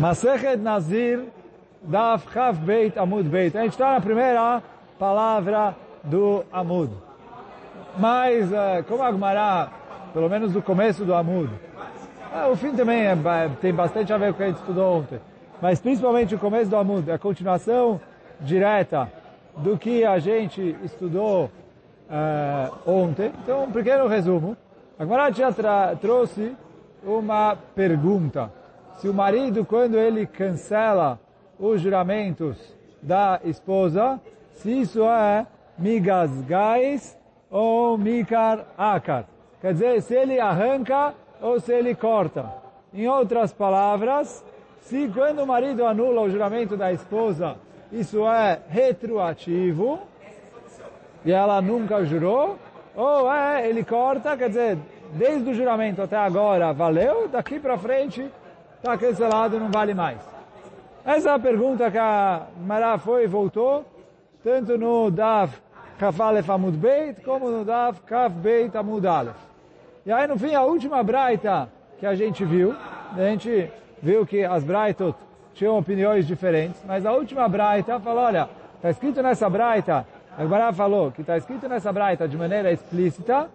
Masechet Nazir Daf Chav Beit Amud Beit. A gente está na primeira palavra do Amud. Mas, como a Agmará, pelo menos do começo do Amud, o fim também é, tem bastante a ver com o que a gente estudou ontem. Mas principalmente o começo do Amud, a continuação direta do que a gente estudou uh, ontem. Então, um pequeno resumo. A Agmará já trouxe uma pergunta. Se o marido, quando ele cancela os juramentos da esposa, se isso é migas gais ou mikar akar. Quer dizer, se ele arranca ou se ele corta. Em outras palavras, se quando o marido anula o juramento da esposa, isso é retroativo, e ela nunca jurou, ou é, ele corta, quer dizer, desde o juramento até agora valeu, daqui para frente está cancelado, não vale mais. Essa é a pergunta que a Mará foi e voltou, tanto no Dav Kaf Alef Amud Beit, como no Dav Kaf Beit Amud. E aí, no fim, a última Braita que a gente viu, a gente viu que as Braitot tinham opiniões diferentes, mas a última Braita falou, olha, está escrito nessa Braita, a Gemara falou que está escrito nessa Braita de maneira explícita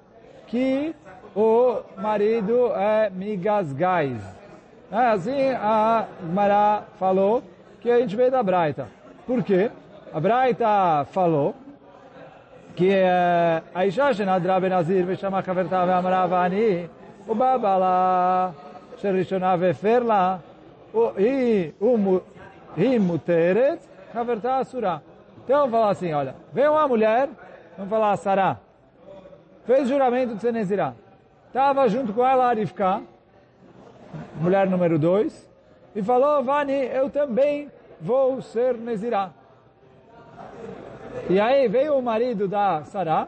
que o marido é migasgais. É assim a Mará falou que a gente veio da Braita. Por quê? A Braita falou que eh, a Isha Shenadra Benazir me chama Kavertava Amaravani, o Babala Sherishona Veferla e Muteret Kavertava Surah. Então falar assim, olha, vem uma mulher, vamos falar Sara, fez juramento de Senezirá, estava junto com ela Arifká, mulher número 2, e falou, Vani, eu também vou ser Nezirá. E aí veio o marido da Sará,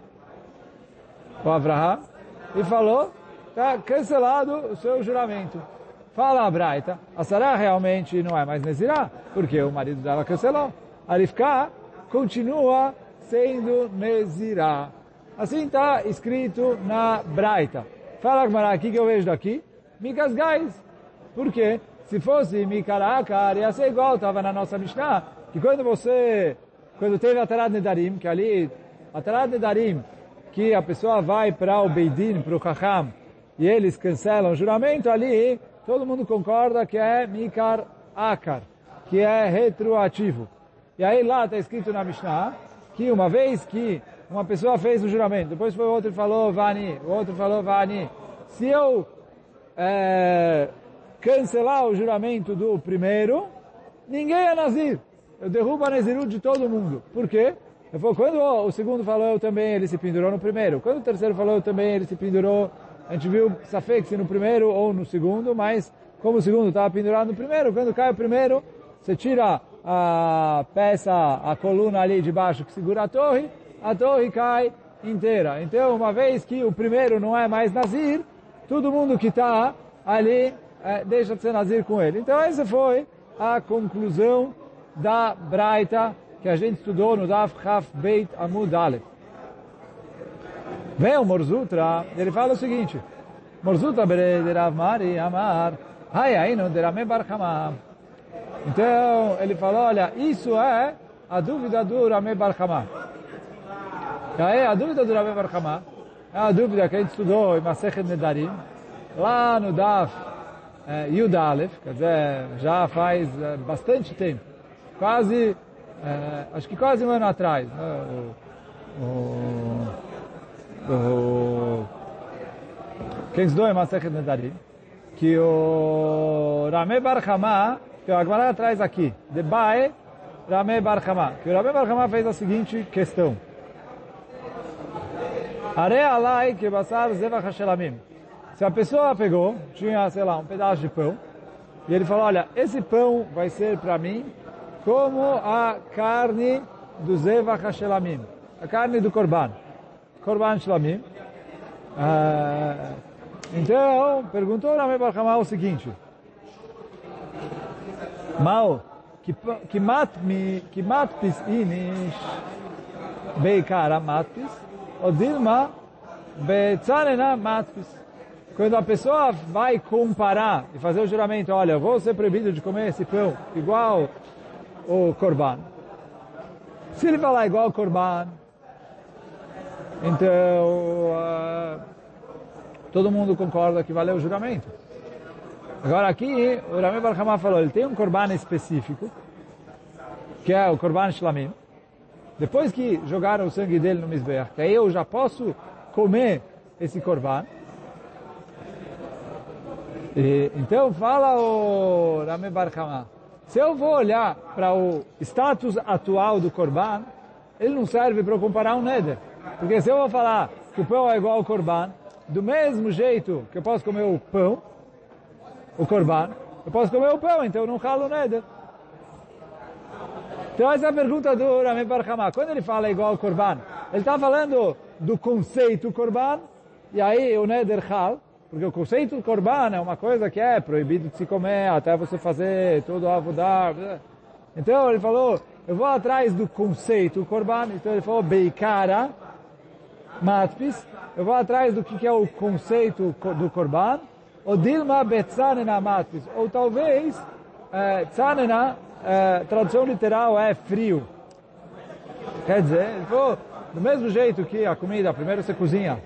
o Avraham, e falou, está cancelado o seu juramento. Fala a Braita, a Sará realmente não é mais Nezirá, porque o marido dela cancelou. A Rivka continua sendo Nezirá. Assim está escrito na Braita. Fala, Gmará, o que eu vejo daqui? Mikas Gais. Por quê? Se fosse Mikarakar, ia ser igual, estava na nossa Mishnah, que quando você quando teve a Tarat Nedarim, que ali, a Tarat Nedarim, que a pessoa vai para o Beidin, para o Chacham, e eles cancelam o juramento, ali todo mundo concorda que é Mikar Akar, que é retroativo. E aí lá está escrito na Mishnah, que uma vez que uma pessoa fez o juramento, depois foi outro e falou Vani, o outro falou Vani, se eu é, cancelar o juramento do primeiro, ninguém é Nazir eu derrubo a Nezirut de todo mundo. Por quê? Eu falo, quando o segundo falou eu também, ele se pendurou no primeiro. Quando o terceiro falou eu também, ele se pendurou. A gente viu Safek se no primeiro ou no segundo, mas como o segundo estava pendurado no primeiro, quando cai o primeiro, você tira a peça, a coluna ali de baixo que segura a torre, a torre cai inteira. Então, uma vez que o primeiro não é mais Nazir, todo mundo que está ali é, deixa de ser Nazir com ele. Então, essa foi a conclusão da Braita que a gente estudou no Daf Chaf Beit Amud Aleph. Vem o Morzutra, ele fala o seguinte, Morzutra de Rav Mari Amar, Hai Ainu de Rame Bar Hama. Então, ele falou, olha, isso é a dúvida do Rame Bar Hama. E aí, a dúvida do Rame Bar Hama é a dúvida que a gente estudou em Masechet Nedarim, lá no Daf eh, Yud Aleph, quer dizer, já faz eh, bastante tempo quase, é, acho que quase um ano atrás, né? o, o, o, quem estudou em Masechet Nedarim, que o Rame Bar que o Agmará traz aqui, de Bae Rame Bar Hama, que o Rame Bar Hama fez a seguinte questão. Que. Se a pessoa pegou, tinha, sei lá, um pedaço de pão, e ele falou, olha, esse pão vai ser para mim como a carne do Zevach HaShelamim, a carne do Korban, Korban Shlamim. Ah, então, perguntou Rame Barhamá o seguinte, Mal, que matpis inish beikara matpis, ou dilma betzanena matpis. quando a pessoa vai comparar e fazer o juramento, olha, eu vou ser proibido de comer esse pão igual o korban. Se ele falar igual o korban, então uh, todo mundo concorda que valeu o juramento. Agora aqui, o Rami Barhamá falou, ele tem um korban específico, que é o korban shlamim. Depois que jogaram o sangue dele no Mizbeach, que aí eu já posso comer esse korban. E, então fala o Rami Barhamá, se eu vou olhar para o status atual do korban, ele não serve para comparar um neder. Porque se eu vou falar que o pão é igual ao korban, do mesmo jeito que eu posso comer o pão, o korban, eu posso comer o pão, então eu não ralo o neder. Então essa é a pergunta do Rami Barhamá. Quando ele fala igual ao korban, ele está falando do conceito korban, e aí o neder hal, porque o conceito do korban é uma coisa que é proibido de se comer até você fazer todo o avodar. Então ele falou, eu vou atrás do conceito korban, então ele falou beikara, matpis, eu vou atrás do que é o conceito do korban, ou dilma betzanena matpis, ou talvez é, tzanena, é, tradução literal é frio. Quer dizer, falou, do mesmo jeito que a comida, primeiro você cozinha,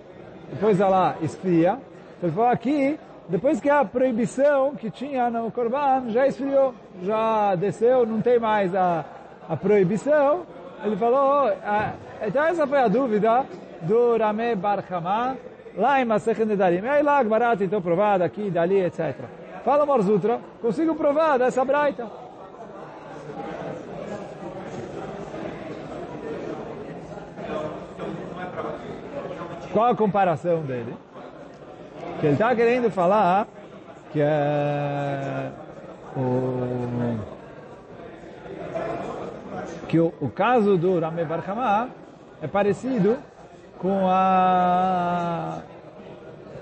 depois ela esfria, ele falou aqui, depois que a proibição que tinha no Corban já esfriou, já desceu, não tem mais a, a proibição, ele falou, ah, então essa foi a dúvida do Rame Bar lá em Masechet Nedarim. Aí lá, Gmarat, então provada aqui, dali, etc. Fala Morzutra, consigo provar dessa braita. Qual a comparação dele? Que ele está querendo falar que é o que o, o caso do Rame Barhamá é parecido com a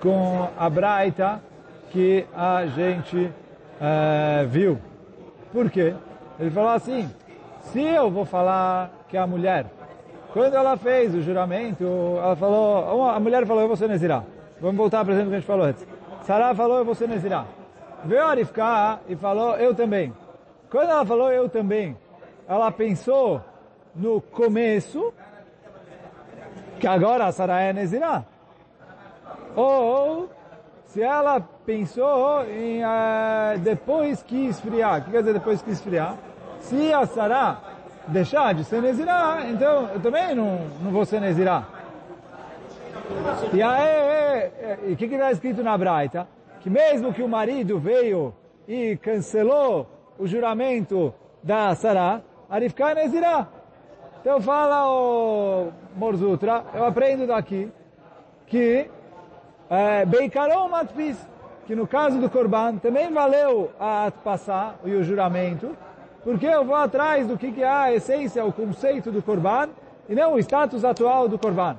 com a Braita que a gente é, viu. Por quê? Ele falou assim, se eu vou falar que a mulher, quando ela fez o juramento, ela falou, a mulher falou, eu vou ser Nezirah. Vamos voltar para exemplo que a gente falou antes. Sarah falou, eu vou ser Nezirah. Veio Arifká e falou, eu também. Quando ela falou, eu também, ela pensou no começo, que agora a Sarah é Nezirah. Ou, se ela pensou em uh, depois que esfriar. O que quer dizer depois que esfriar? Se a Sarah deixar de ser Nezirah, então eu também não, não vou ser Nezirah. E aí, o que está escrito na Braita? Que mesmo que o marido veio e cancelou o juramento da Sarah, Arifka Nezirah. Então fala o Morzutra, eu aprendo daqui que é, Beikaron Matpis, que no caso do Korban também valeu a passar e o juramento, porque eu vou atrás do que, que é a essência, o conceito do Korban, e não o status atual do Korban.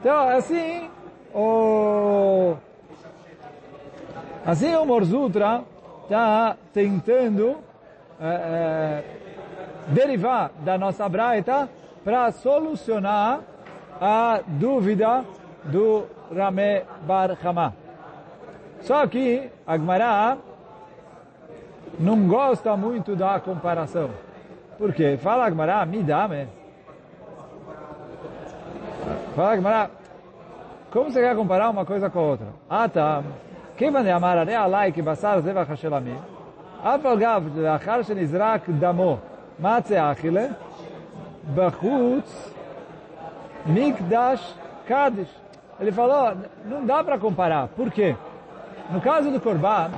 Então, assim, o, assim o Morzutra está tentando é, é, derivar da nossa Braita para solucionar a dúvida do Rame Bar Hama. Só que a Gemara não gosta muito da comparação. Por quê? Fala a Gemara, me dá, me. Fala a Gemara, como você quer comparar uma coisa com a outra? Ah, tá. כיוון דאמר הרי עלי כבשר זבח השלמים, אף על גב לאחר שנזרק דמו מצה אכילה, בחוץ מקדש קדיש. Ele falou, não dá para comparar. Por quê? No caso do Corban,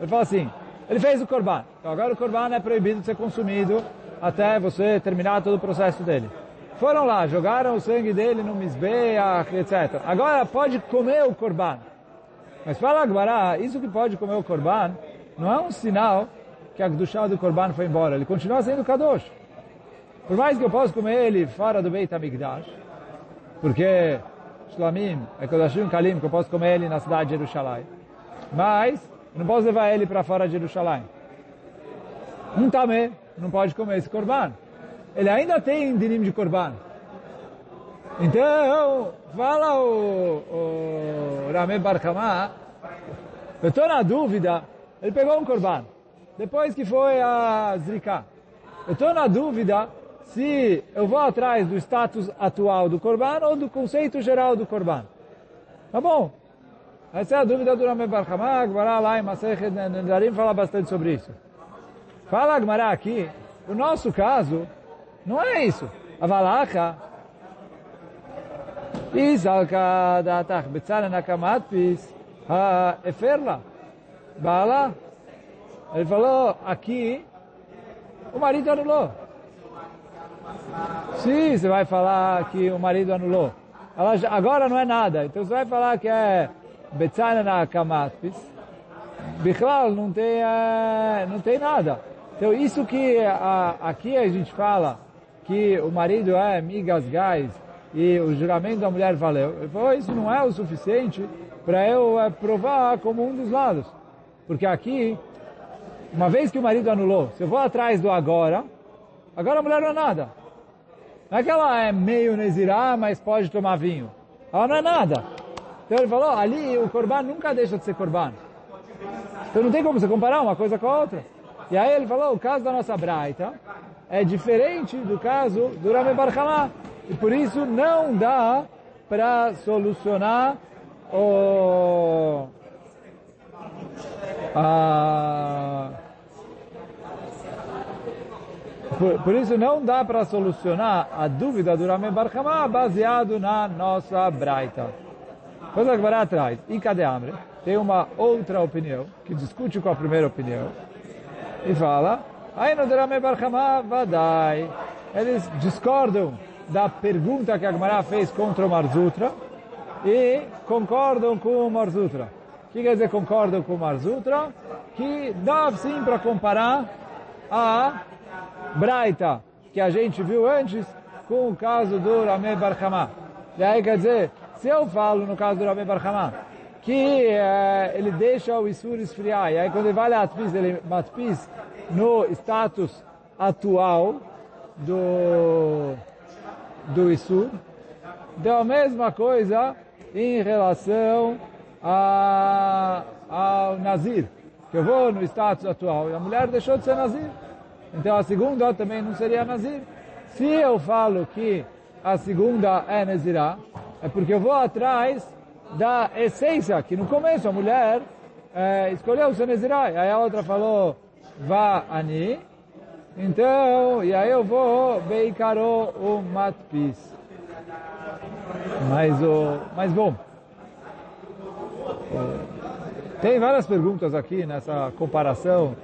ele falou assim, ele fez o Corban. Então agora o Corban é proibido de ser consumido até você terminar todo o processo dele. Foram lá, jogaram o sangue dele no Mizbeach, etc. Agora pode comer o Corban. Mas fala Agbará, isso que pode comer o Corban, não é um sinal que a Gdushá do Corban foi embora. Ele continua sendo Kadosh. Por mais que eu possa comer ele fora do Beit HaMikdash, porque Shlamim é Kodashim Kalim, que eu posso comer ele na cidade de Jerusalém. Mas, não posso levar ele para fora de Jerusalém. Um tamé não pode comer esse Corban. Ele ainda tem dinim de Corban. Então, fala o, o Rame eu estou na dúvida, ele pegou um corban, depois que foi a Zrika. Eu estou na dúvida se eu vou atrás do status atual do corban ou do conceito geral do corban. Tá bom. Essa é a dúvida do Rame Barkamá, Gmará lá em Masechet Nedarim fala bastante sobre isso. Fala Gmará aqui, o nosso caso não é isso. A Valacha, Isalka datach betzara nakamatpis ha eferla. Bala. Ele falou aqui, o marido anulou. Sim, você vai falar que o marido anulou. Agora não é nada. Então você vai falar que é Betzana na Kamatpis. Bichlal não tem, não tem nada. Então isso que a, aqui a gente fala que o marido é migas gás e o juramento da mulher valeu. Ele falou, isso não é o suficiente para eu é, provar como um dos lados. Porque aqui, uma vez que o marido anulou, se eu vou atrás do agora, agora a mulher não é nada. Não é que ela é meio nezirá, mas pode tomar vinho. Ela não é nada. Então ele falou, ali o corban nunca deixa de ser corban. Então não tem como você comparar uma coisa com a outra. E aí ele falou, o caso da nossa braita é diferente do caso do Rame Barchamá. E por isso não dá para solucionar o... A, por, por, isso não dá para solucionar a dúvida do Rame Barhamá baseado na nossa Braita. Coisa que vai atrás. E cadê Amre? Tem uma outra opinião, que discute com a primeira opinião, e fala, aí no Rame Barhamá vadai. Eles discordam da pergunta que a Gemara fez contra o Marzutra e concordam com o Marzutra. O que quer dizer concordam com o Marzutra? Que dá sim para comparar a Braita, que a gente viu antes, com o caso do Rameh Barhamá. E aí quer dizer, se eu falo no caso do Rameh Barhamá, que é, ele deixa o Isur esfriar, e aí quando ele vai lá matpis, ele matpis no status atual do, do Isur, deu a mesma coisa em relação a, ao Nazir, que eu vou no status atual, e a mulher deixou de ser Nazir. Então a segunda também não seria Nazir. Se eu falo que a segunda é Nazirá, é porque eu vou atrás da essência, que no começo a mulher é, escolheu Nazirá, e aí a outra falou, vá ani, então, e aí eu vou beikaro o matpis. Mas, o, mas bom, tem várias perguntas aqui nessa comparação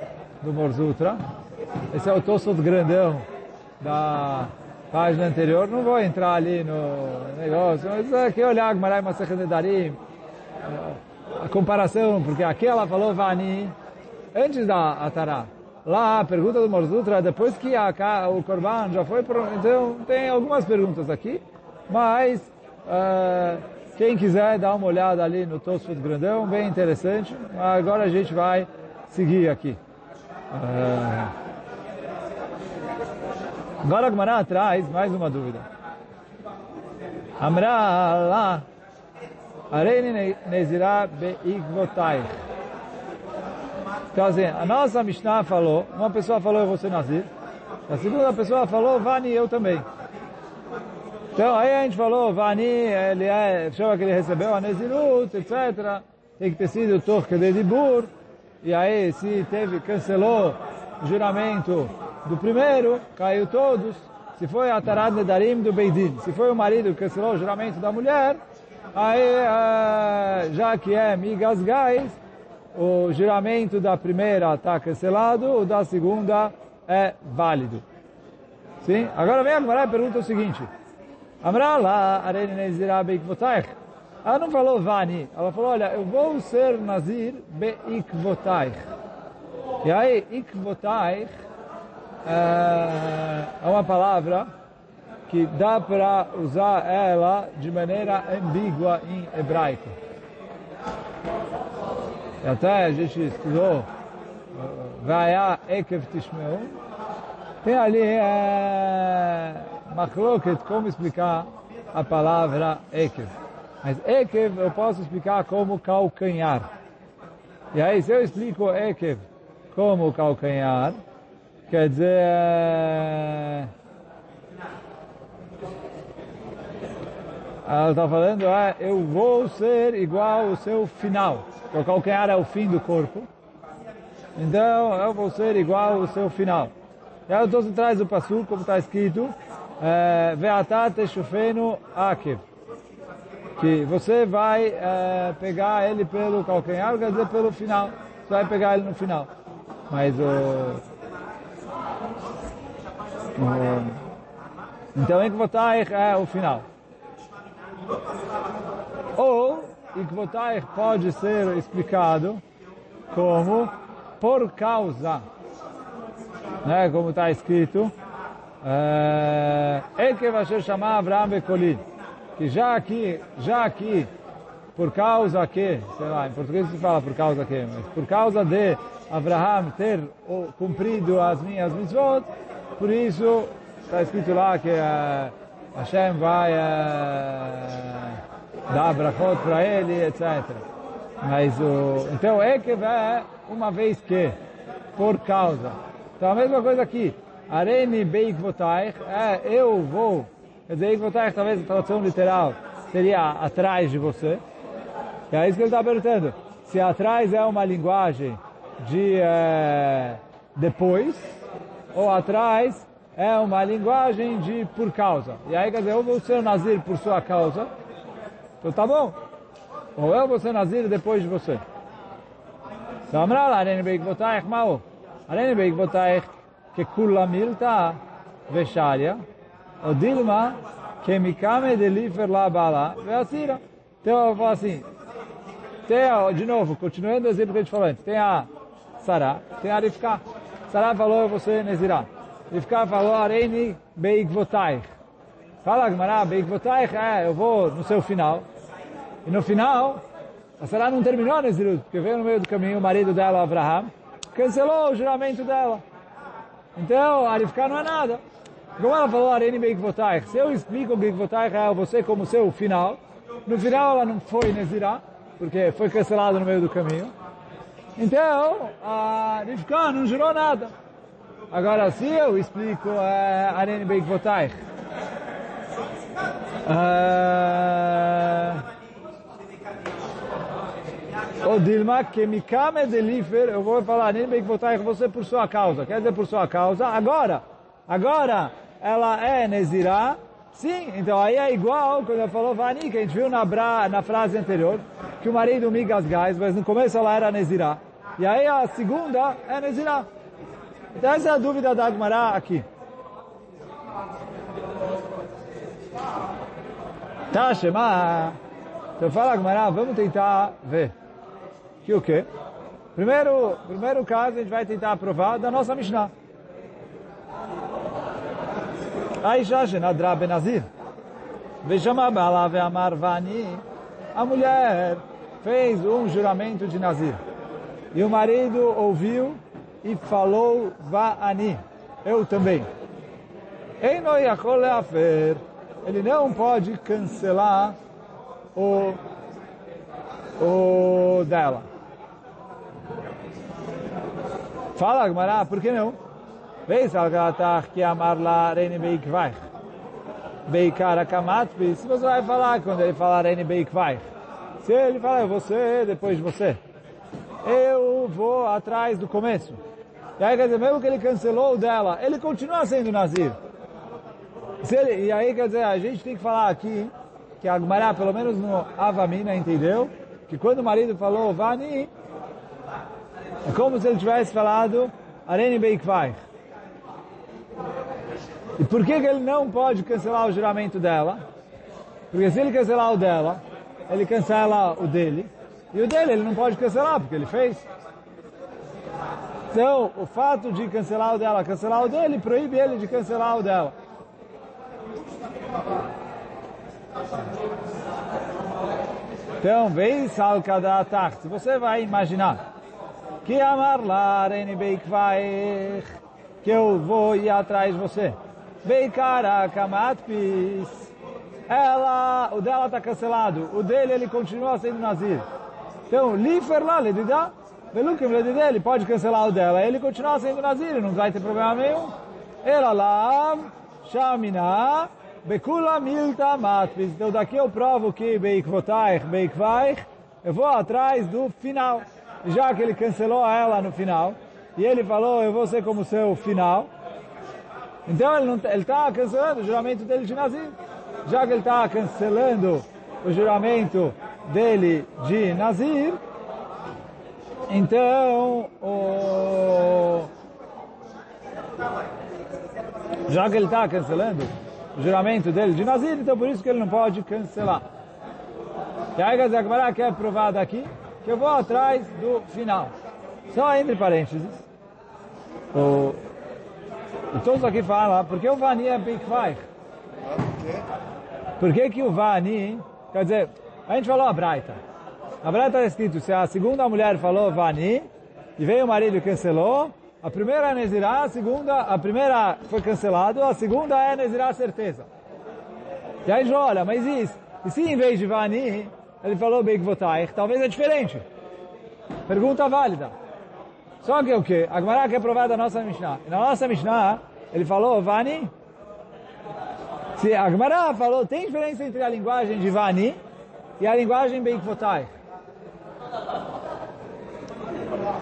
do Morzutra. Esse é o Tosfot grandão da página anterior. Não vou entrar ali no negócio, mas aqui olhar Gmarai Masechet Nedarim, a comparação, porque aqui ela falou Vani antes da Atará. Lá, a pergunta do Morzutra, depois que a, o Korban já foi... Então, tem algumas perguntas aqui, mas uh, quem quiser dar uma olhada ali no Tosfot Grandão, bem interessante. Agora a gente vai seguir aqui. Uh, Agora a Gemara traz mais uma dúvida. Amra lá, Areini Nezirah Beigvotai. Então assim, a nossa Mishnah falou, uma pessoa falou eu vou ser Nazir, a segunda pessoa falou Vani eu também. Então aí a gente falou, Vani, ele é, chama que ele recebeu a Nezirut, etc. Tem que ter sido Torque de Dibur. E aí se teve, cancelou juramento do primeiro, caiu todos. Se foi a Tarad Nedarim do Beidin, se foi o marido que cancelou o juramento da mulher, aí uh, já que é migas gás, o juramento da primeira está cancelado, o da segunda é válido. Sim? Agora vem a Gemara e pergunta o seguinte. Amrala arene nezirah beikvotaich. Ela não falou vani, ela falou, olha, eu vou ser nazir beikvotaich. E aí, ikvotaich é, uma palavra que dá para usar ela de maneira ambígua em hebraico. E até a gente estudou Vaya Ekev Tishmeu. Tem ali é, machloket, como explicar a palavra Ekev. Mas Ekev eu posso explicar como calcanhar. E aí, se eu explico Ekev como calcanhar, quer dizer... Ela está falando, é, eu vou ser igual ao seu final. Porque o calcanhar é o fim do corpo. Então, eu vou ser igual ao seu final. E aí, então, traz o passo, como está escrito, Ve'atat shufenu akev. Que você vai é, pegar ele pelo calcanhar, quer dizer, pelo final. Você vai pegar ele no final. Mas o... o então, Ikvotaich é o final. Ou, Ikvotaich pode ser explicado como por causa, né, como está escrito, Ekev Asher chamar Abraham Bekolim, que já aqui, já aqui, por causa que, sei lá, em português se fala por causa que, mas por causa de Abraham ter cumprido as minhas mitzvot, por isso está escrito lá que uh, Hashem vai uh, dar brachot para ele, etc. Mas o, então é uma vez que, por causa. Então a mesma coisa aqui. Areni Beikvotaich, é, eu vou. Quer dizer, Beikvotaich, talvez a tradução literal seria atrás de você. É isso que ele está perguntando. Se atrás é uma linguagem de é, depois ou atrás é uma linguagem de por causa. E aí, quer dizer, eu vou ser nazir por sua causa, então tá bom. Ou eu vou ser nazir depois de você. Então, Amral, Arene Beikvotaich Mao. Arene é que Kula Milta Vesharia. O Dilma que Mikame Delifer La Bala Veasira. Então eu falo assim. Tem, de novo, continuando o exemplo que a gente falou. Tem a Sará, tem a Rifká. Sará falou, ser Nezirá. Rifká falou, Areini beigvotaich. Fala, Gmará, beigvotaich, é, eu vou no seu final. E no final, a Sarah não terminou a Nezirut, porque veio no meio do caminho o marido dela, Abraham, cancelou o juramento dela. Então, a Rivka não é nada. Como ela falou, Areni Beikvotaich, se eu explico o Beikvotaich a você como seu final, no final ela não foi Nezirah, porque foi cancelado no meio do caminho. Então, a Rivka não jurou nada. Agora, se eu explico Areni Beikvotaich, uh, o Dilma, que me came deliver, eu vou falar, votar com você por sua causa. Quer dizer, por sua causa. Agora, agora, ela é Nezirá. Sim, então aí é igual quando ela falou Vani, que a gente viu na, bra, na frase anterior, que o marido miga as gás, mas no começo ela era Nezirá. E aí a segunda é Nezirá. Então essa é a dúvida da Agmará aqui. Tá, Shema. Então fala Agmará, vamos tentar ver que o quê? Primeiro, primeiro caso, a gente vai tentar provar da nossa Mishnah. Aisha Shenadra Benazir. Vejama Bala Ve'amar Vani. A mulher fez um juramento de Nazir. E o marido ouviu e falou Va'ani. Eu também. Ele não pode cancelar o, o dela. Fala, Gmará, por que não? Veis algatar que amar lá reine beikvaich. Beikara kamatpi. Se você vai falar quando ele falar reine beikvaich. Se ele falar, vou ser depois de você. Eu vou atrás do começo. E aí, quer dizer, mesmo que ele cancelou dela, ele continua sendo Nazir. Ele, e aí, quer dizer, a gente tem que falar aqui que a Agmará, pelo menos no Avamina, entendeu? Que quando o marido falou, Vani, é como se ele tivesse falado Arene Beikvaich. E por que, que ele não pode cancelar o juramento dela? Porque se ele cancelar o dela, ele cancela o dele. E o dele ele não pode cancelar, porque ele fez. Então, o fato de cancelar o dela, cancelar o dele, proíbe ele de cancelar o dela. Então, vem salkadatach. Se você vai imaginar que amar lá, Beikvaich, que eu vou ir atrás de você. Beikara Kamatpis, ela, o dela está cancelado, o dele ele continua sendo Nazir. Então, lifer lá, ledidá, velukim ledidá, ele pode cancelar o dela, ele continua sendo Nazir, não vai ter problema nenhum. Ela lá, shamina, bekula milta matvis. Então daqui eu provo que beikvotaich, beikvaich, eu vou atrás do final. Já que ele cancelou ela no final, e ele falou, eu vou ser como seu final, então ele está cancelando o juramento dele de Nazir já que ele está cancelando o juramento dele de Nazir, então, o... já que ele está cancelando o juramento dele de Nazir, então por isso que ele não pode cancelar. E aí a Gemara quer provar daqui que eu vou atrás do final. Só entre parênteses. O, e todos aqui falam, porque o Vani é Bikvaich. Por que que o Vani, quer dizer, a gente falou a Braita. A Braita está escrito, se a segunda mulher falou Vani, e veio o marido e cancelou, a primeira é Nezirá, a segunda, a primeira foi cancelado, a segunda é Nezirá certeza. E aí olha, mas isso, e se em vez de Vani, ele falou Beikvotaich, talvez é diferente. Pergunta válida. Só que o que? A Gemara quer provar da nossa Mishnah. Na nossa Mishnah, ele falou Vani, se a Gemara falou, tem diferença entre a linguagem de Vani e a linguagem Beikvotai.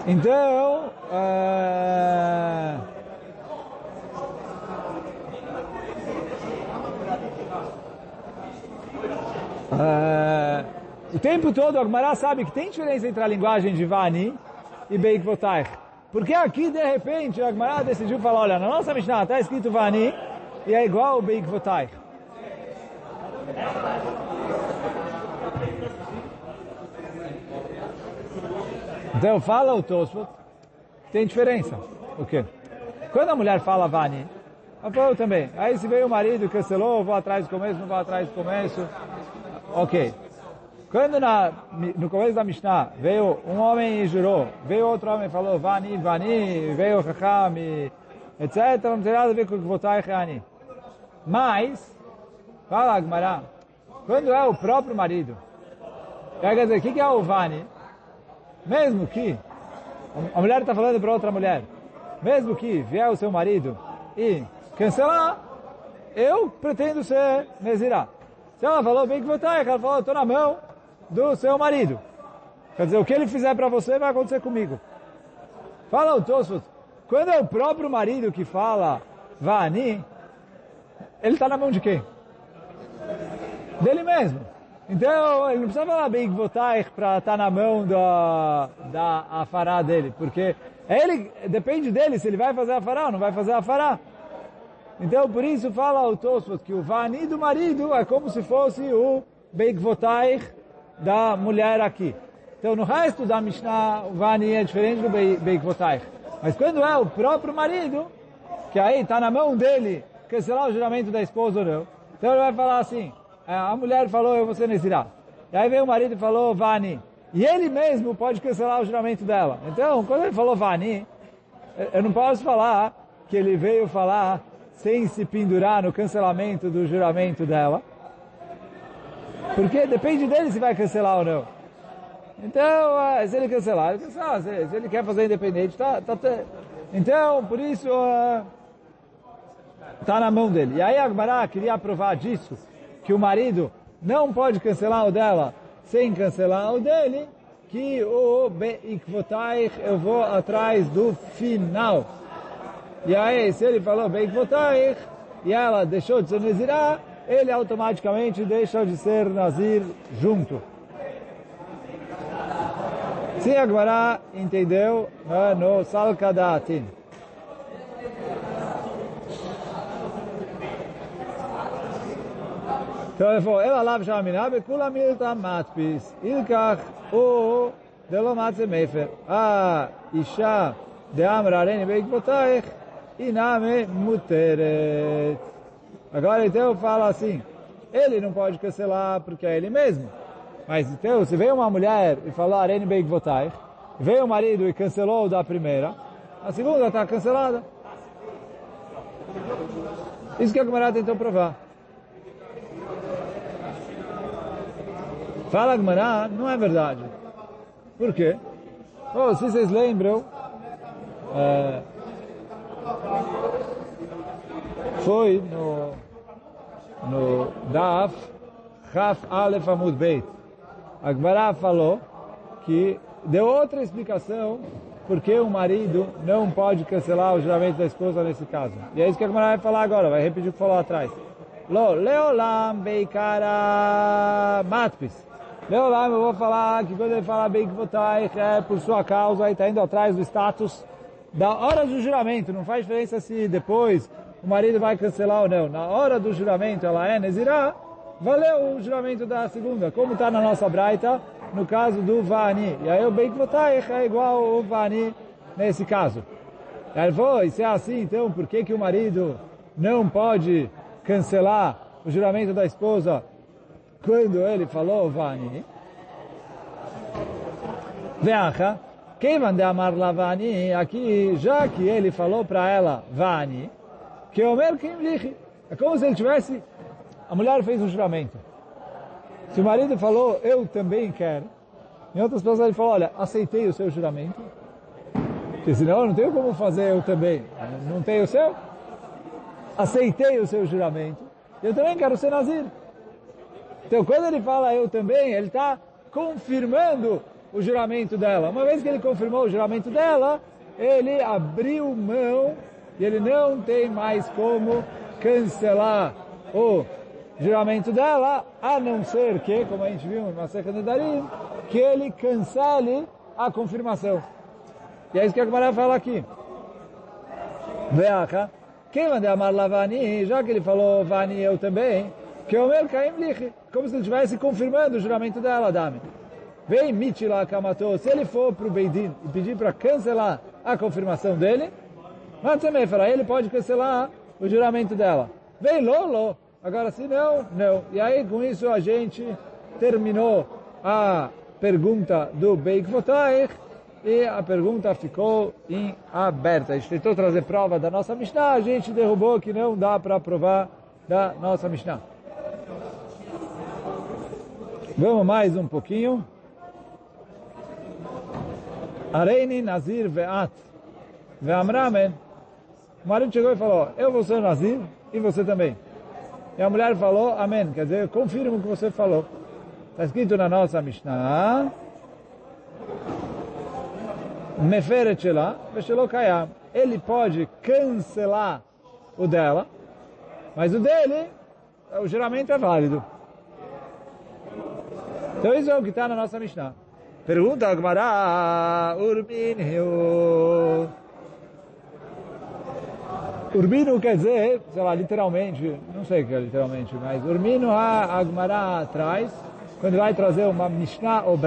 Então, uh, o tempo todo a Gemara sabe que tem diferença entre a linguagem de Vani e Beikvotai. Porque aqui, de repente, a Gemara decidiu falar, olha, na nossa Mishnah está escrito Vani, e é igual o Beikvotai. Então fala o Tosfot, tem diferença. O quê? Quando a mulher fala Vani, ela falou também. Aí se veio o marido, cancelou, vou atrás do começo, não vou atrás do começo. Ok. Quando na, no começo da Mishnah veio um homem e jurou, veio outro homem e falou Vani, Vani, veio Chacham, etc. Não tem nada a ver com o Votai Chani. Mas, fala Agmará, quando é o próprio marido, quer dizer, o que é o Vani? Mesmo que a mulher está falando para outra mulher, mesmo que vier o seu marido e cancelar, eu pretendo ser Nezirá. Se ela falou bem que votar, ela falou, estou na mão do seu marido. Quer dizer, o que ele fizer para você vai acontecer comigo. Fala o quando é o próprio marido que fala Vani, ele está na mão de quem? Dele mesmo. Então, ele não precisa falar bem votar para estar tá na mão da, da afará dele, porque ele, depende dele se ele vai fazer a afará ou não vai fazer a afará. Então, por isso fala o Tosfot que o Vani do marido é como se fosse o Beikvotaich da mulher aqui. Então, no resto da Mishnah, o Vani é diferente do Beikvotaich. Mas quando é o próprio marido, que aí está na mão dele cancelar o juramento da esposa ou não. Então ele vai falar assim, a mulher falou, eu vou ser Nezirá. E aí veio o marido e falou, Vani. E ele mesmo pode cancelar o juramento dela. Então, quando ele falou Vani, eu não posso falar que ele veio falar sem se pendurar no cancelamento do juramento dela. Porque depende dele se vai cancelar ou não. Então, eh, se ele cancelar, ele cancelar. Se, ele quer fazer independente, tá, tá. Então, por isso, Está na mão dele. E aí Agmará queria provar disso, que o marido não pode cancelar o dela sem cancelar o dele, que o Beikvotaich eu vou atrás do final. E aí, se ele falou Beikvotaich e ela deixou de ser Nazirá, ele automaticamente deixa de ser Nazir junto. Se agora entendeu no Salkadatin. Então ele falou, ela lava shaminá, bekula milta matpis, ilkach o delo matze mefer. A isha de amra areni beikvotaich, iname muteret. Agora então fala assim, ele não pode cancelar porque é ele mesmo. Mas então, se veio uma mulher e falou areni beikvotaich, veio o marido e cancelou da primeira, a segunda está cancelada. Isso que a Gemara tentou provar. Fala Gmará, não é verdade. Por quê? Oh, se vocês lembram, é, foi no, no Daf Chaf Aleph Amud Beit. A Gmará falou que deu outra explicação porque o marido não pode cancelar o juramento da esposa nesse caso. E é isso que a Gmará vai falar agora, vai repetir o que falou atrás. Lo, leolam beikara matpis. Leolam, eu vou falar que quando ele fala beikvotai, é por sua causa, e está indo atrás do status da hora do juramento. Não faz diferença se depois o marido vai cancelar ou não. Na hora do juramento, ela é Nezirah, valeu o juramento da segunda. Como está na nossa braita, no caso do Vani. E aí o beikvotai é igual o Vani nesse caso. Ele falou, e se é assim, então por que, que o marido não pode cancelar o juramento da esposa quando ele falou Vani. Veacha, quem mande amar la Vani, aqui, já que ele falou para ela Vani, que o Merkim é como se ele tivesse, a mulher fez um juramento. Se o marido falou, eu também quero, em outras palavras ele falou, olha, aceitei o seu juramento, porque senão não tenho como fazer eu também. Não tenho o seu? aceitei o seu juramento, eu também quero ser Nazir. Então, quando ele fala eu também, ele está confirmando o juramento dela. Uma vez que ele confirmou o juramento dela, ele abriu mão e ele não tem mais como cancelar o juramento dela, a não ser que, como a gente viu em Masechet Nedarim, que ele cancele a confirmação. E é isso que a Gemara fala aqui. Veacha, quem manda amar Lavani, já que ele falou Vani eu também, que o meu Caim Lich, como se ele estivesse confirmando o juramento dela, Dami. Vem Mitila Kamato, se ele for para o Beidin e pedir para cancelar a confirmação dele, fala, ele pode cancelar o juramento dela. Vem Lolo, agora se não, não. E aí com isso a gente terminou a pergunta do Beik Votaich, e a pergunta ficou em aberta. A gente tentou trazer prova da nossa Mishnah, a gente derrubou que não dá para provar da nossa Mishnah. Vamos mais um pouquinho. Areini Nazir Ve'at Ve'amramen. O marido chegou e falou, eu vou ser Nazir e você também. E a mulher falou, amém. Quer dizer, eu confirmo o que você falou. Está escrito na nossa Mishnah. Meferet Shela, Veshelo Kayam. Ele pode cancelar o dela, mas o dele, o juramento é válido. Então isso é o que está na nossa Mishnah. Pergunta Agmará, Urbinio. Urbino quer dizer, sei lá, literalmente, não sei o que é literalmente, mas Urbino a Agmará atrás, quando vai trazer uma Mishnah ou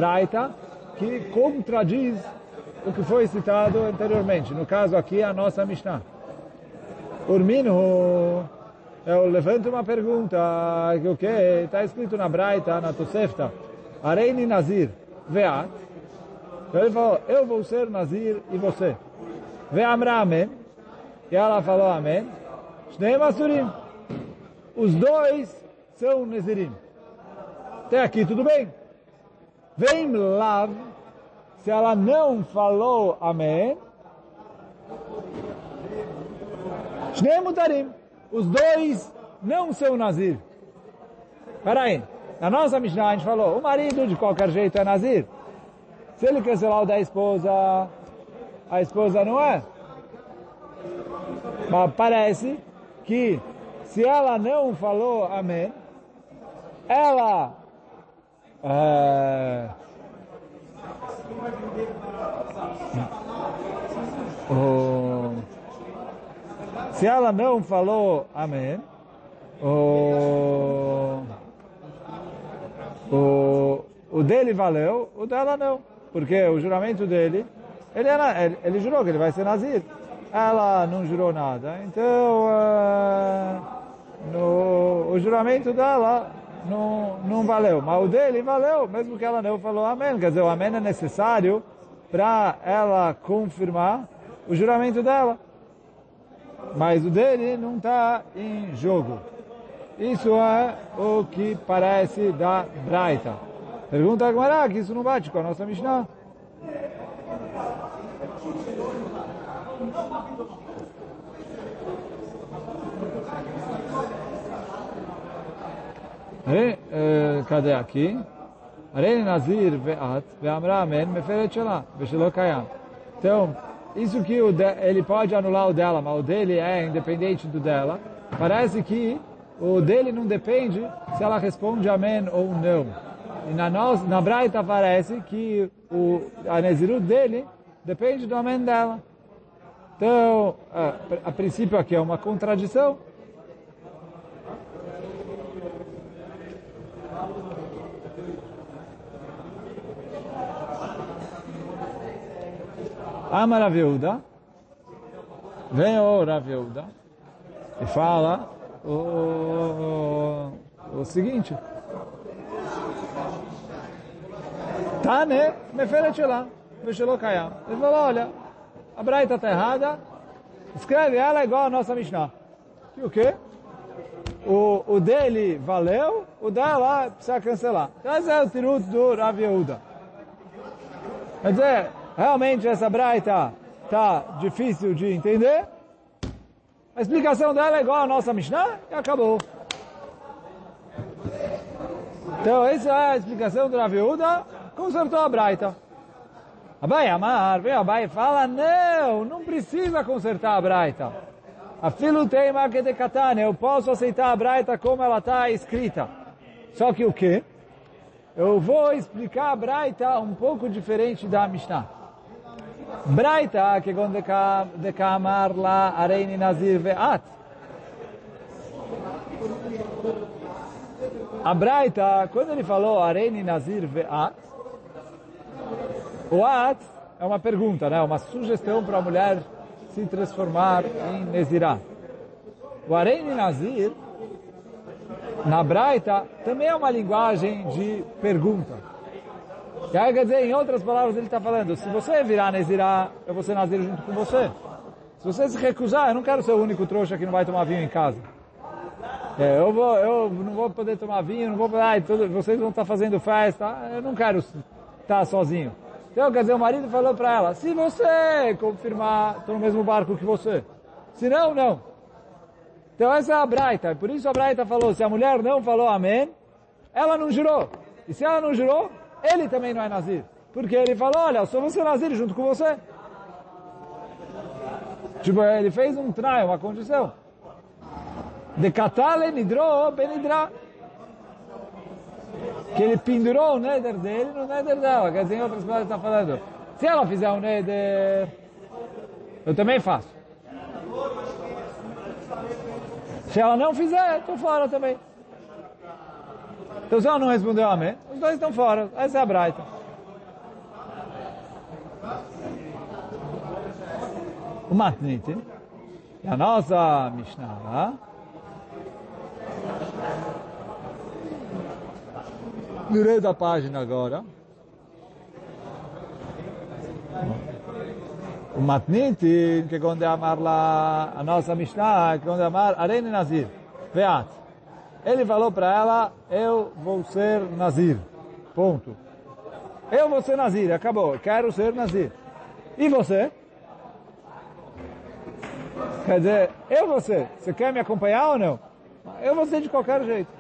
que contradiz o que foi citado anteriormente. No caso aqui, a nossa Mishnah. Urmino, eu levanto uma pergunta, que o que está escrito na Braita, na Tosefta, Areini Nazir, Veat. Então ele falou, eu vou ser Nazir e você. Ve'amra Amém. E ela falou Amém. Shnei Masurim. Os dois são Nazirim. Até aqui tudo bem. Vem Lav, se ela não falou amém, Shnei Mutarim, os dois não são Nazir. Peraí, na nossa Mishnah a gente falou, o marido de qualquer jeito é Nazir. Se ele cancelar o da esposa, a esposa não é. Mas parece que se ela não falou amém, ela é, o, se ela não falou amém, o, o, o dele valeu, o dela não. Porque o juramento dele, ele, era, ele, ele jurou que ele vai ser nazir. Ela não jurou nada. Então, uh, no, o juramento dela não, não valeu. Mas o dele valeu, mesmo que ela não falou amém. Quer dizer, o amém é necessário para ela confirmar o juramento dela. Mas o dele não está em jogo. Isso é o que parece da Braita. Pergunta a Gemara que isso não bate com a nossa Mishnah. Eh, cadê aqui? Arei Nazir ve'at ve'amra amen meferet shela ve'shelo kayam. Então, isso que ele pode anular o dela, mas o dele é independente do dela. Parece que o dele não depende se ela responde amém ou não. E na, nós, na Braita parece que o, a dele depende do amém dela. Então, a, a princípio aqui é uma contradição. Ama Rav Yehuda, vem o Rav Yehuda e fala o, o, o seguinte. Tane meferet lá, veshelo kayam. Ele falou, olha, a Braita está errada, escreve ela igual a nossa Mishnah. E o quê? O, o dele valeu, o dela precisa cancelar. Então esse é o tirut do Rav Yehuda. Quer dizer, realmente essa Braita está difícil de entender. A explicação dela é igual a nossa Mishnah e acabou. Então essa é a explicação do Rav Yehuda, consertou a Braita. Abai Amar, vem Abai e fala, não, não precisa consertar a Braita. A filo tem de katane, eu posso aceitar a Braita como ela está escrita. Só que o quê? Eu vou explicar a Braita um pouco diferente da Mishnah. Braita, que quando de kamar la areini nazir ve'at. A Braita, quando ele falou areini nazir ve'at, o at é uma pergunta, né? uma sugestão para a mulher se transformar em Nezirah. O Areini Nazir, na Braita, também é uma linguagem de pergunta. Quer dizer, em outras palavras, ele está falando, se você virar Nezirah, eu vou ser Nazir junto com você. Se você se recusar, eu não quero ser o único trouxa que não vai tomar vinho em casa. É, eu, vou, eu não vou poder tomar vinho, não vou poder, ai, tudo, vocês vão estar fazendo festa, eu não quero estar sozinho. Então, quer dizer, o marido falou para ela, se você confirmar, estou no mesmo barco que você. Se não, não. Então essa é a Braita. Por isso a Braita falou, se a mulher não falou amém, ela não jurou. E se ela não jurou, ele também não é nazir. Porque ele falou, olha, só ser nazir junto com você. Tipo, ele fez um trai, uma condição. De katale nidro benidra que ele pendurou o neder dele no neder dela. Quer dizer, em outras palavras, está falando, se ela fizer um neder, eu também faço. Se ela não fizer, estou fora também. Então se ela não respondeu amém, os dois estão fora. Essa é a braita. O matnite, a nossa Mishnah, Virei da página agora. O Matniti, que quando amar lá, a nossa Mishnah, que quando amar Arene Nazir, Veat. Ele falou para ela, eu vou ser Nazir. Ponto. Eu vou ser Nazir, acabou. Quero ser Nazir. E você? Quer dizer, eu vou ser. Você quer me acompanhar ou não? Eu vou ser de qualquer jeito.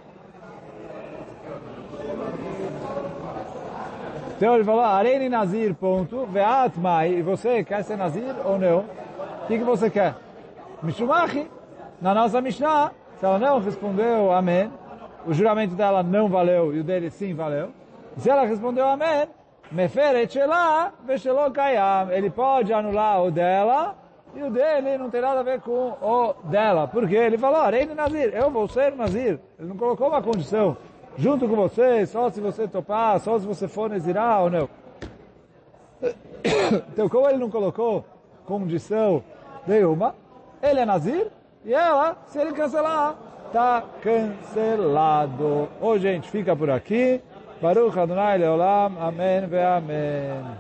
Então ele falou, Areni Nazir, ponto, Veatma, e você quer ser Nazir ou não? O que, que você quer? Mishumachi, na nossa Mishnah, se ela não respondeu Amém, o juramento dela não valeu e o dele sim valeu. Se ela respondeu Amém, Meferet ele pode anular o dela e o dele não tem nada a ver com o dela. Porque ele falou, Areni Nazir, eu vou ser Nazir. Ele não colocou uma condição junto com você, só se você topar, só se você for Nezirá ou não. Então, como ele não colocou condição nenhuma, ele é Nazir e ela, se ele cancelar, está cancelado. A gente fica por aqui. Baruch Adonai Leolam. Amém ve Amém.